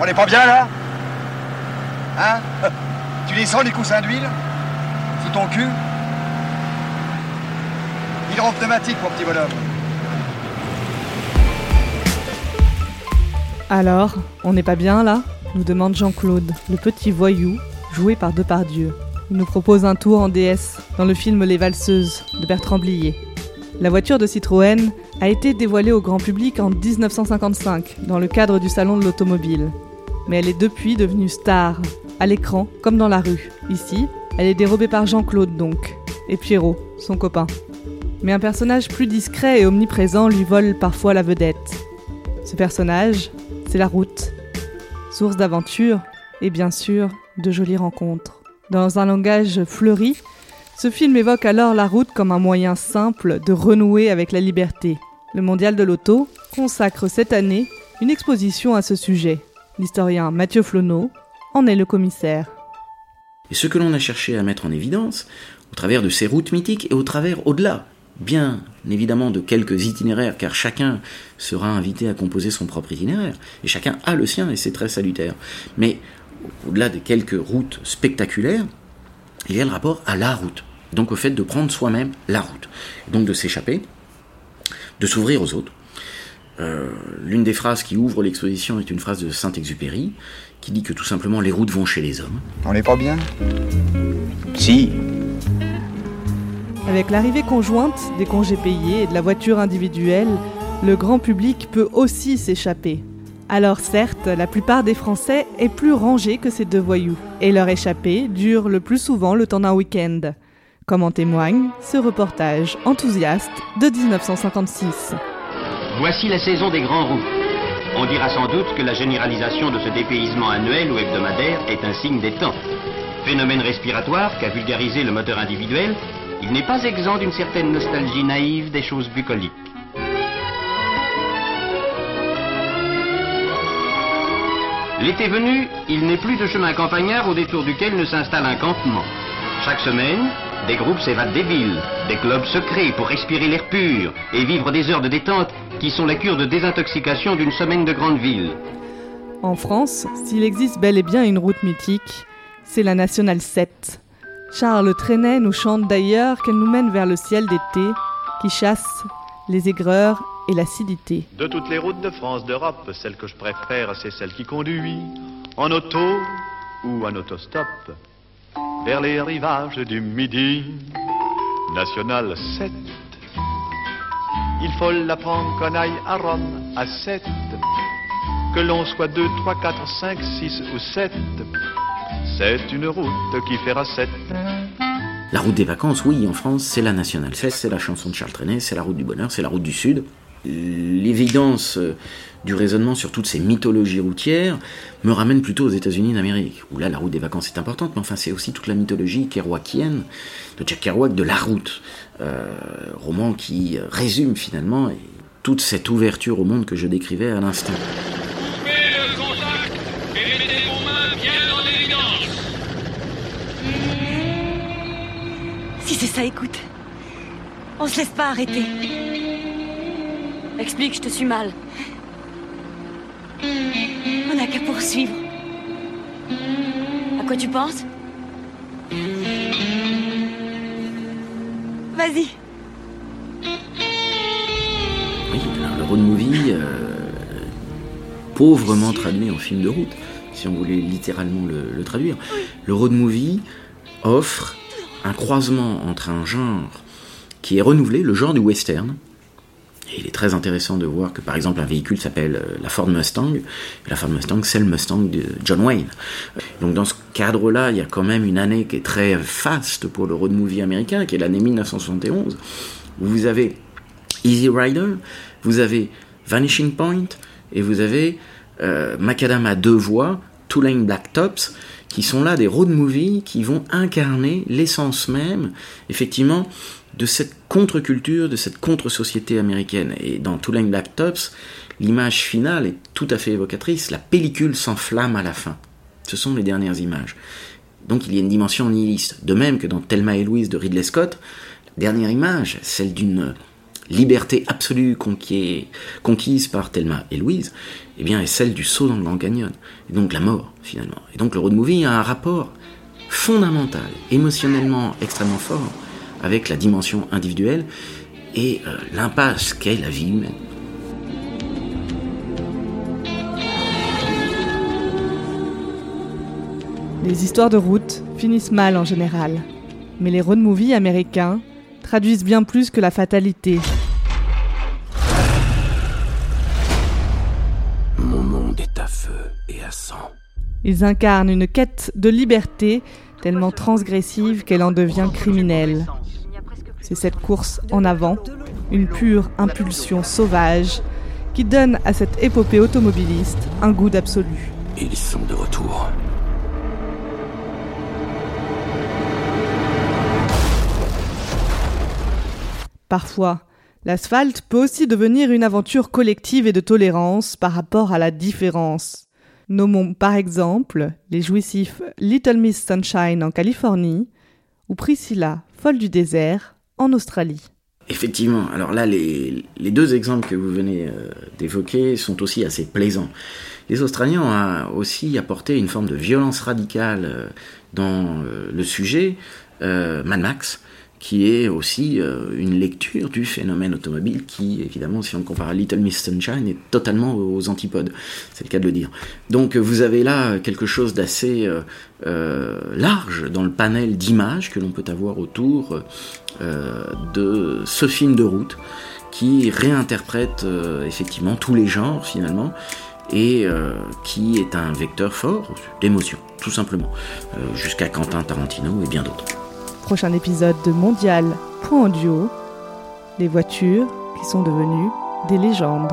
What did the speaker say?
On est pas bien là Hein Tu les sens les coussins d'huile Sous ton cul pneumatique, mon petit bonhomme. Alors, on n'est pas bien là nous demande Jean-Claude, le petit voyou, joué par Depardieu. Il nous propose un tour en DS dans le film Les Valseuses de Bertrand Blier. La voiture de Citroën a été dévoilée au grand public en 1955 dans le cadre du Salon de l'Automobile. Mais elle est depuis devenue star, à l'écran comme dans la rue. Ici, elle est dérobée par Jean-Claude donc, et Pierrot, son copain. Mais un personnage plus discret et omniprésent lui vole parfois la vedette. Ce personnage, c'est la route, source d'aventures et bien sûr de jolies rencontres. Dans un langage fleuri, ce film évoque alors la route comme un moyen simple de renouer avec la liberté. Le Mondial de l'Auto consacre cette année une exposition à ce sujet. L'historien Mathieu Flonneau en est le commissaire. Et ce que l'on a cherché à mettre en évidence, au travers de ces routes mythiques et au travers au-delà bien évidemment de quelques itinéraires, car chacun sera invité à composer son propre itinéraire, et chacun a le sien, et c'est très salutaire. Mais au-delà de quelques routes spectaculaires, il y a le rapport à la route, donc au fait de prendre soi-même la route, donc de s'échapper, de s'ouvrir aux autres. Euh, l'une des phrases qui ouvre l'exposition est une phrase de Saint-Exupéry, qui dit que tout simplement les routes vont chez les hommes. On n'est pas bien? Si, avec l'arrivée conjointe des congés payés et de la voiture individuelle, le grand public peut aussi s'échapper. Alors certes, la plupart des Français est plus rangé que ces deux voyous, et leur échappée dure le plus souvent le temps d'un week-end, comme en témoigne ce reportage enthousiaste de 1956. Voici la saison des grands roues. On dira sans doute que la généralisation de ce dépaysement annuel ou hebdomadaire est un signe des temps. Phénomène respiratoire qu'a vulgarisé le moteur individuel il n'est pas exempt d'une certaine nostalgie naïve des choses bucoliques. L'été venu, il n'est plus de chemin campagnard au détour duquel ne s'installe un campement. Chaque semaine, des groupes s'évadent des villes, des clubs secrets pour respirer l'air pur et vivre des heures de détente qui sont la cure de désintoxication d'une semaine de grande ville. En France, s'il existe bel et bien une route mythique, c'est la Nationale 7, Charles Trenet nous chante d'ailleurs qu'elle nous mène vers le ciel d'été qui chasse les aigreurs et l'acidité. De toutes les routes de France, d'Europe, celle que je préfère, c'est celle qui conduit en auto ou en autostop vers les rivages du Midi. National 7. Il faut l'apprendre qu'on aille à Rome à 7. Que l'on soit 2, 3, 4, 5, 6 ou 7. C'est une route qui fera 7. La route des vacances, oui, en France, c'est la nationale 16, c'est la chanson de Charles Trenet, c'est la route du bonheur, c'est la route du Sud. L'évidence euh, du raisonnement sur toutes ces mythologies routières me ramène plutôt aux États-Unis d'Amérique, où là la route des vacances est importante, mais enfin c'est aussi toute la mythologie kerouacienne de Jack Kerouac de La Route, euh, roman qui résume finalement toute cette ouverture au monde que je décrivais à l'instant. ça, écoute. On se laisse pas arrêter. Explique, je te suis mal. On n'a qu'à poursuivre. À quoi tu penses? Vas-y. Oui, le road movie, euh, pauvrement traduit en film de route, si on voulait littéralement le traduire. Le road movie offre un croisement entre un genre qui est renouvelé, le genre du western. Et il est très intéressant de voir que par exemple un véhicule s'appelle euh, la Ford Mustang, la Ford Mustang c'est le Mustang de John Wayne. Donc dans ce cadre-là, il y a quand même une année qui est très faste pour le road movie américain, qui est l'année 1971, où vous avez Easy Rider, vous avez Vanishing Point, et vous avez euh, Macadam à deux voix, Two Lane Black Tops, qui sont là des road movies qui vont incarner l'essence même, effectivement, de cette contre-culture, de cette contre-société américaine. Et dans Tulane Black Tops, l'image finale est tout à fait évocatrice. La pellicule s'enflamme à la fin. Ce sont les dernières images. Donc il y a une dimension nihiliste. De même que dans Thelma et Louise de Ridley Scott, la dernière image, celle d'une liberté absolue conquise par Thelma et Louise, eh bien, est celle du saut dans le Grand Canyon. Et donc la mort, finalement. Et donc le road movie a un rapport fondamental, émotionnellement extrêmement fort, avec la dimension individuelle et euh, l'impasse qu'est la vie humaine. Les histoires de route finissent mal en général, mais les road movies américains traduisent bien plus que la fatalité. Mon monde est à feu et à sang. Ils incarnent une quête de liberté tellement transgressive qu'elle en devient criminelle. C'est cette course en avant, une pure impulsion sauvage, qui donne à cette épopée automobiliste un goût d'absolu. Ils sont de retour. Parfois, l'asphalte peut aussi devenir une aventure collective et de tolérance par rapport à la différence. Nommons par exemple les jouissifs Little Miss Sunshine en Californie ou Priscilla, folle du désert, en Australie. Effectivement, alors là, les, deux exemples que vous venez euh, d'évoquer sont aussi assez plaisants. Les Australiens ont aussi apporté une forme de violence radicale euh, dans euh, le sujet. Mad Max, qui est aussi euh, une lecture du phénomène automobile qui, évidemment, si on compare à Little Miss Sunshine, est totalement aux antipodes. C'est le cas de le dire. Donc vous avez là quelque chose d'assez euh, euh, large dans le panel d'images que l'on peut avoir autour de ce film de route qui réinterprète effectivement tous les genres finalement et qui est un vecteur fort d'émotion, tout simplement, jusqu'à Quentin Tarantino et bien d'autres prochain épisode de Mondial les voitures qui sont devenues des légendes.